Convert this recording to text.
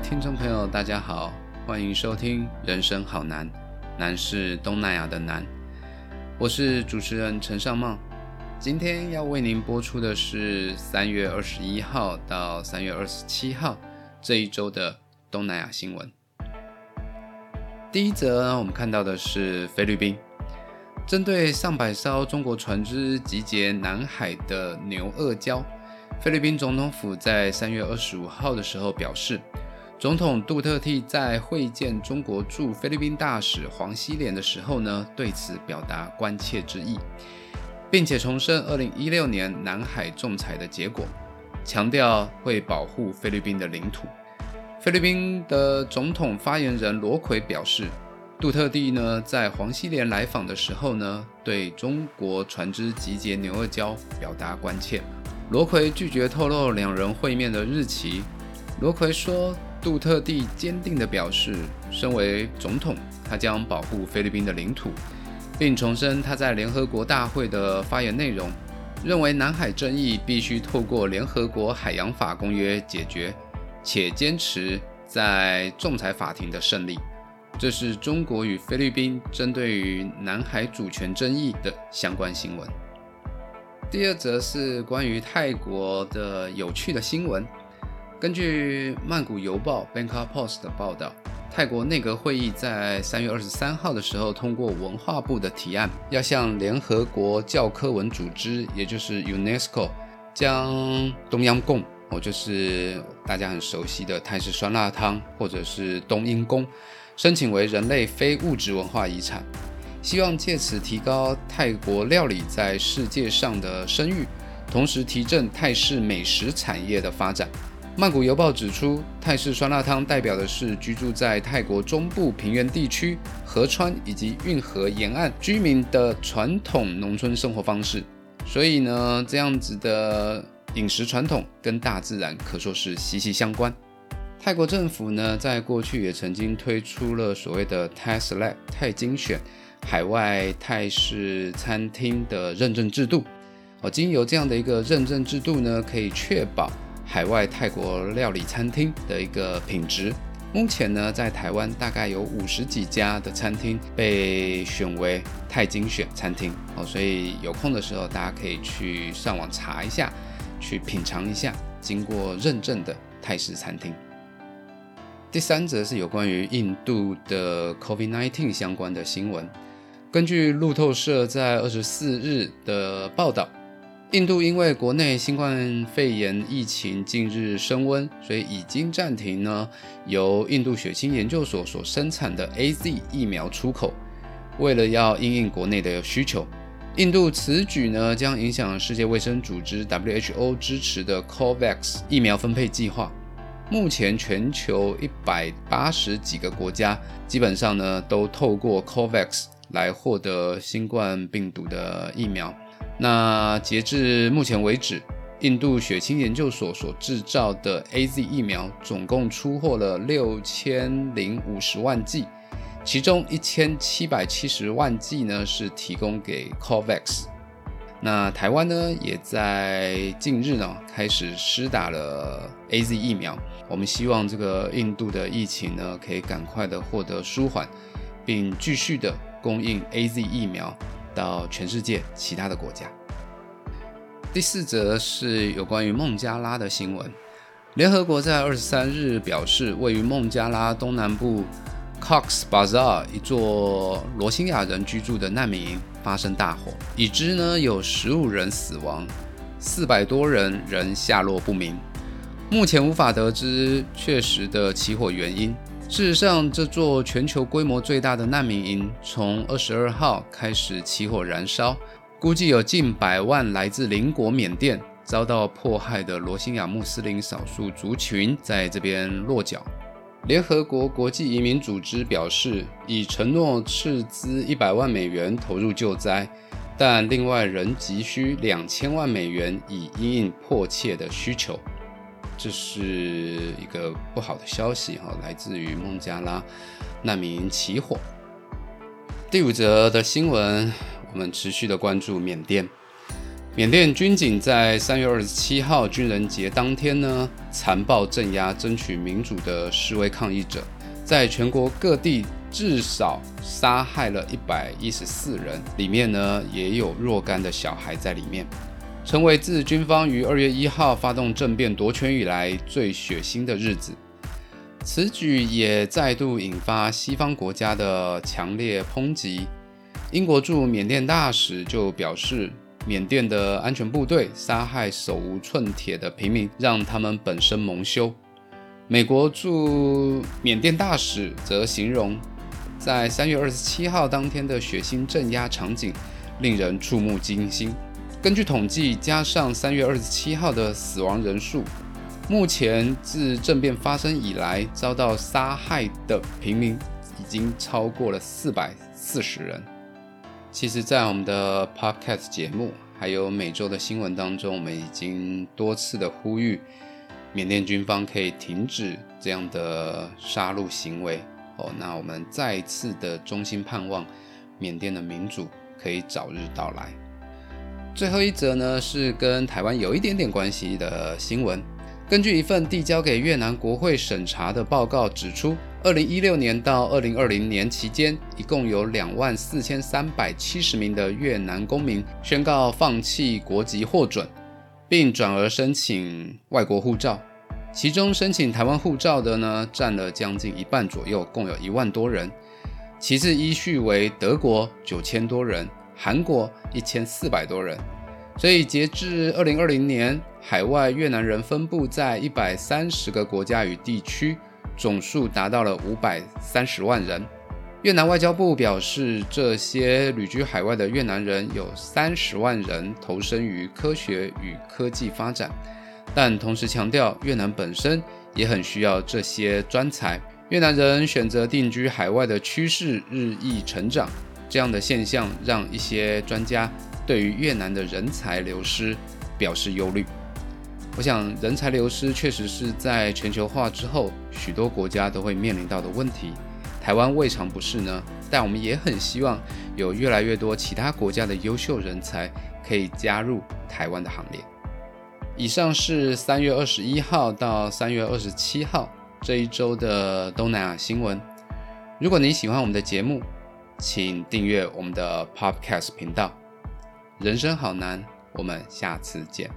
听众朋友，大家好，欢迎收听《人生好难》，难是东南亚的难。我是主持人陈尚茂，今天要为您播出的是三月二十一号到三月二十七号这一周的东南亚新闻。第一则，我们看到的是菲律宾针对上百艘中国船只集结南海的牛轭礁。菲律宾总统府在三月二十五号的时候表示，总统杜特蒂在会见中国驻菲律宾大使黄希连的时候呢，对此表达关切之意，并且重申二零一六年南海仲裁的结果，强调会保护菲律宾的领土。菲律宾的总统发言人罗奎表示，杜特蒂呢在黄希连来访的时候呢，对中国船只集结牛二礁表达关切。罗奎拒绝透露两人会面的日期。罗奎说，杜特地坚定地表示，身为总统，他将保护菲律宾的领土，并重申他在联合国大会的发言内容，认为南海争议必须透过联合国海洋法公约解决，且坚持在仲裁法庭的胜利。这是中国与菲律宾针对于南海主权争议的相关新闻。第二则是关于泰国的有趣的新闻。根据曼谷邮报 b a n k o k Post） 的报道，泰国内阁会议在三月二十三号的时候通过文化部的提案，要向联合国教科文组织，也就是 UNESCO，将东央贡，哦，就是大家很熟悉的泰式酸辣汤，或者是冬阴功，申请为人类非物质文化遗产。希望借此提高泰国料理在世界上的声誉，同时提振泰式美食产业的发展。曼谷邮报指出，泰式酸辣汤代表的是居住在泰国中部平原地区、河川以及运河沿岸居民的传统农村生活方式。所以呢，这样子的饮食传统跟大自然可说是息息相关。泰国政府呢，在过去也曾经推出了所谓的 t e s l a 泰精选。海外泰式餐厅的认证制度，哦，经由这样的一个认证制度呢，可以确保海外泰国料理餐厅的一个品质。目前呢，在台湾大概有五十几家的餐厅被选为泰精选餐厅，哦，所以有空的时候大家可以去上网查一下，去品尝一下经过认证的泰式餐厅。第三则是有关于印度的 COVID-19 相关的新闻。根据路透社在二十四日的报道，印度因为国内新冠肺炎疫情近日升温，所以已经暂停呢由印度血清研究所所生产的 A Z 疫苗出口。为了要应应国内的需求，印度此举呢将影响世界卫生组织 W H O 支持的 COVAX 疫苗分配计划。目前全球一百八十几个国家基本上呢都透过 COVAX。来获得新冠病毒的疫苗。那截至目前为止，印度血清研究所所制造的 A Z 疫苗总共出货了六千零五十万剂，其中一千七百七十万剂呢是提供给 COVAX。那台湾呢也在近日呢开始施打了 A Z 疫苗。我们希望这个印度的疫情呢可以赶快的获得舒缓，并继续的。供应 A Z 疫苗到全世界其他的国家。第四则是有关于孟加拉的新闻。联合国在二十三日表示，位于孟加拉东南部 Cox Bazar 一座罗兴亚人居住的难民营发生大火，已知呢有十五人死亡，四百多人仍下落不明。目前无法得知确实的起火原因。事实上，这座全球规模最大的难民营从二十二号开始起火燃烧，估计有近百万来自邻国缅甸遭到迫害的罗兴亚穆斯林少数族群在这边落脚。联合国国际移民组织表示，已承诺斥资一百万美元投入救灾，但另外仍急需两千万美元以应应迫切的需求。这是一个不好的消息哈，来自于孟加拉难民起火。第五则的新闻，我们持续的关注缅甸。缅甸军警在三月二十七号军人节当天呢，残暴镇压争取民主的示威抗议者，在全国各地至少杀害了一百一十四人，里面呢也有若干的小孩在里面，成为自军方于二月一号发动政变夺权以来最血腥的日子。此举也再度引发西方国家的强烈抨击。英国驻缅甸大使就表示。缅甸的安全部队杀害手无寸铁的平民，让他们本身蒙羞。美国驻缅甸大使则形容，在三月二十七号当天的血腥镇压场景令人触目惊心。根据统计，加上三月二十七号的死亡人数，目前自政变发生以来遭到杀害的平民已经超过了四百四十人。其实，在我们的 Podcast 节目，还有每周的新闻当中，我们已经多次的呼吁缅甸军方可以停止这样的杀戮行为。哦，那我们再一次的衷心盼望缅甸的民主可以早日到来。最后一则呢，是跟台湾有一点点关系的新闻。根据一份递交给越南国会审查的报告指出，二零一六年到二零二零年期间，一共有两万四千三百七十名的越南公民宣告放弃国籍获准，并转而申请外国护照。其中申请台湾护照的呢，占了将近一半左右，共有一万多人。其次依序为德国九千多人，韩国一千四百多人。所以，截至二零二零年，海外越南人分布在一百三十个国家与地区，总数达到了五百三十万人。越南外交部表示，这些旅居海外的越南人有三十万人投身于科学与科技发展，但同时强调，越南本身也很需要这些专才。越南人选择定居海外的趋势日益成长，这样的现象让一些专家。对于越南的人才流失表示忧虑。我想，人才流失确实是在全球化之后许多国家都会面临到的问题。台湾未尝不是呢，但我们也很希望有越来越多其他国家的优秀人才可以加入台湾的行列。以上是三月二十一号到三月二十七号这一周的东南亚新闻。如果你喜欢我们的节目，请订阅我们的 Podcast 频道。人生好难，我们下次见。